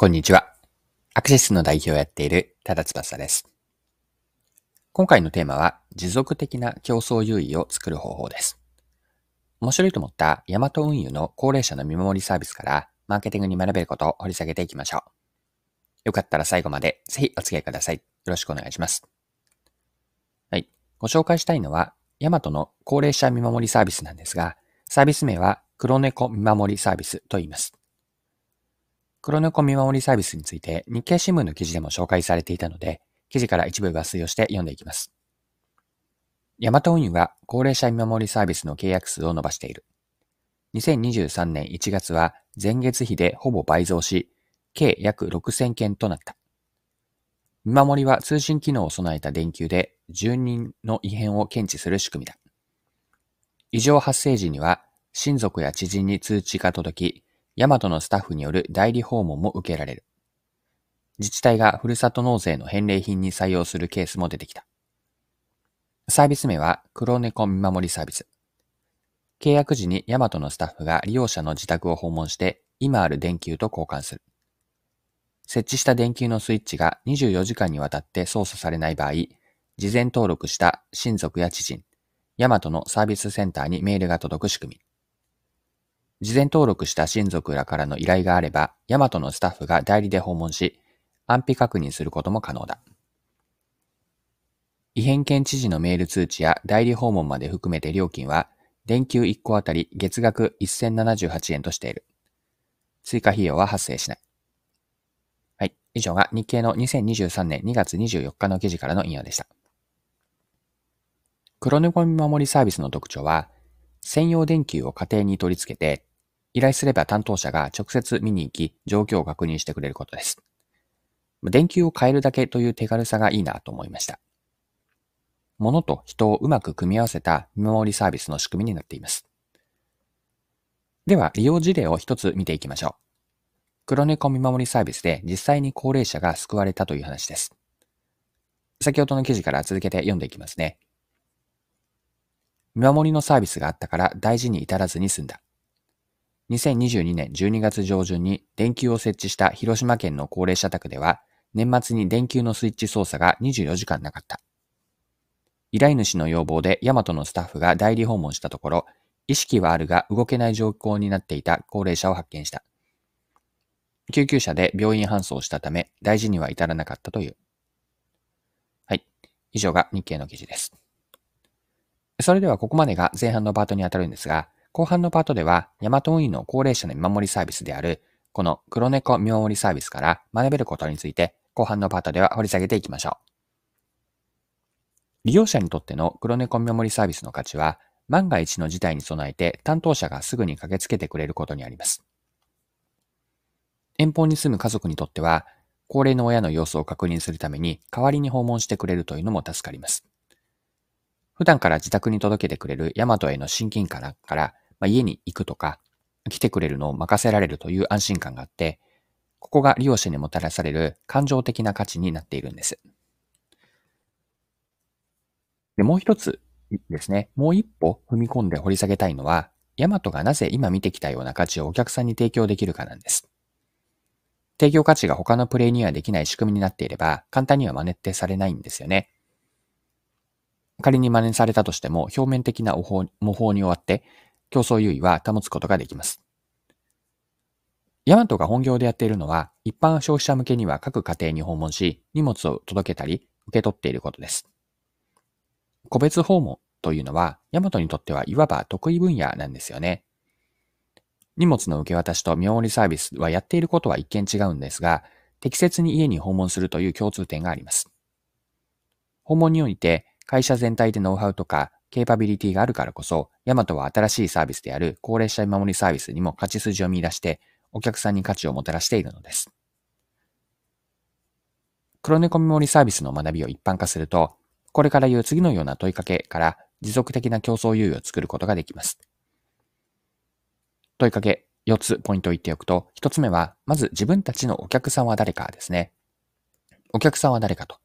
こんにちは。アクセスの代表をやっている多田翼です。今回のテーマは、持続的な競争優位を作る方法です。面白いと思ったヤマト運輸の高齢者の見守りサービスからマーケティングに学べることを掘り下げていきましょう。よかったら最後までぜひお付き合いください。よろしくお願いします。はい。ご紹介したいのは、ヤマトの高齢者見守りサービスなんですが、サービス名は黒猫見守りサービスと言います。黒猫見守りサービスについて日経新聞の記事でも紹介されていたので、記事から一部抜粋をして読んでいきます。ヤマト運輸が高齢者見守りサービスの契約数を伸ばしている。2023年1月は前月比でほぼ倍増し、計約6000件となった。見守りは通信機能を備えた電球で住人の異変を検知する仕組みだ。異常発生時には親族や知人に通知が届き、ヤマトのスタッフによる代理訪問も受けられる。自治体がふるさと納税の返礼品に採用するケースも出てきた。サービス名は黒猫見守りサービス。契約時にヤマトのスタッフが利用者の自宅を訪問して今ある電球と交換する。設置した電球のスイッチが24時間にわたって操作されない場合、事前登録した親族や知人、ヤマトのサービスセンターにメールが届く仕組み。事前登録した親族らからの依頼があれば、ヤマトのスタッフが代理で訪問し、安否確認することも可能だ。異変検知時のメール通知や代理訪問まで含めて料金は、電球1個あたり月額1078円としている。追加費用は発生しない。はい。以上が日経の2023年2月24日の記事からの引用でした。黒猫見守りサービスの特徴は、専用電球を家庭に取り付けて、依頼すれば担当者が直接見に行き、状況を確認してくれることです。電球を変えるだけという手軽さがいいなと思いました。物と人をうまく組み合わせた見守りサービスの仕組みになっています。では、利用事例を一つ見ていきましょう。黒猫見守りサービスで実際に高齢者が救われたという話です。先ほどの記事から続けて読んでいきますね。見守りのサービスがあったから大事に至らずに済んだ。2022年12月上旬に電球を設置した広島県の高齢者宅では、年末に電球のスイッチ操作が24時間なかった。依頼主の要望でヤマトのスタッフが代理訪問したところ、意識はあるが動けない状況になっていた高齢者を発見した。救急車で病院搬送したため、大事には至らなかったという。はい。以上が日経の記事です。それではここまでが前半のパートにあたるんですが、後半のパートでは、ヤマト運輸の高齢者の見守りサービスである、この黒猫見守りサービスから学べることについて、後半のパートでは掘り下げていきましょう。利用者にとっての黒猫見守りサービスの価値は、万が一の事態に備えて担当者がすぐに駆けつけてくれることにあります。遠方に住む家族にとっては、高齢の親の様子を確認するために代わりに訪問してくれるというのも助かります。普段から自宅に届けてくれるヤマトへの親近感からまあ、家に行くとか、来てくれるのを任せられるという安心感があって、ここが利用者にもたらされる感情的な価値になっているんです。で、もう一つですね、もう一歩踏み込んで掘り下げたいのは、ヤマトがなぜ今見てきたような価値をお客さんに提供できるかなんです。提供価値が他のプレイにはできない仕組みになっていれば、簡単には真似ってされないんですよね。仮に真似されたとしても、表面的な模倣に終わって、競争優位は保つことができます。ヤマトが本業でやっているのは、一般消費者向けには各家庭に訪問し、荷物を届けたり、受け取っていることです。個別訪問というのは、ヤマトにとってはいわば得意分野なんですよね。荷物の受け渡しと見守りサービスはやっていることは一見違うんですが、適切に家に訪問するという共通点があります。訪問において、会社全体でノウハウとかケーパビリティがあるからこそ、ヤマトは新しいサービスである高齢者見守りサービスにも勝ち筋を見出して、お客さんに価値をもたらしているのです。黒猫見守りサービスの学びを一般化すると、これから言う次のような問いかけから持続的な競争優位を作ることができます。問いかけ4つポイントを言っておくと、1つ目は、まず自分たちのお客さんは誰かですね。お客さんは誰かと。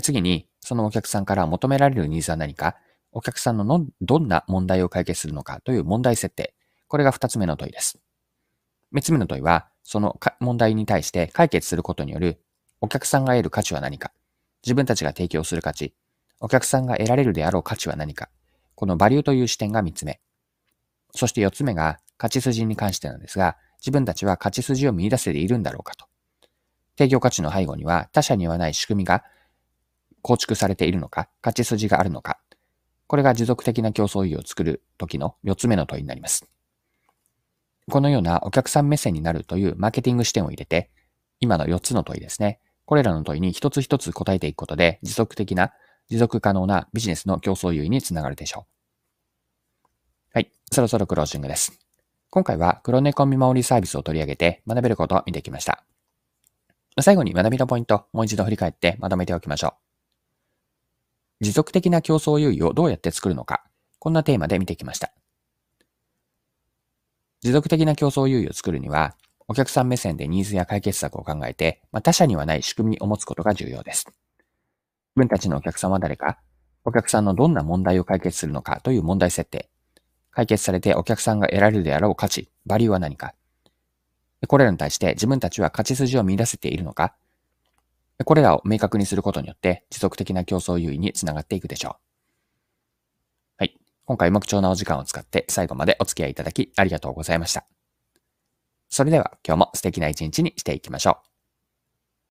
次に、そのお客さんから求められるニーズは何か、お客さんのどんな問題を解決するのか？という問題設定。これが二つ目の問いです。三つ目の問いは、その問題に対して解決することによるお客さんが得る価値は何か、自分たちが提供する価値、お客さんが得られるであろう価値は何か、このバリューという視点が3つ目。そして4つ目が価値筋に関してなんですが、自分たちは価値筋を見出せているんだろうかと。提供価値の背後には他者にはない仕組みが構築されているのか、価値筋があるのか。これが持続的な競争意を作る時の4つ目の問いになります。このようなお客さん目線になるというマーケティング視点を入れて、今の4つの問いですね。これらの問いに一つ一つ答えていくことで、持続的な、持続可能なビジネスの競争優位につながるでしょう。はい。そろそろクロージングです。今回は黒猫見守りサービスを取り上げて学べることを見てきました。最後に学びのポイント、もう一度振り返ってまとめておきましょう。持続的な競争優位をどうやって作るのか、こんなテーマで見てきました。持続的な競争優位を作るには、お客さん目線でニーズや解決策を考えて、まあ、他社にはない仕組みを持つことが重要です。自分たちのお客さんは誰か、お客さんのどんな問題を解決するのかという問題設定、解決されてお客さんが得られるであろう価値、バリューは何か、これらに対して自分たちは勝ち筋を見出せているのか、これらを明確にすることによって持続的な競争優位につながっていくでしょう。はい。今回も貴重なお時間を使って最後までお付き合いいただきありがとうございました。それでは今日も素敵な一日にしていきましょう。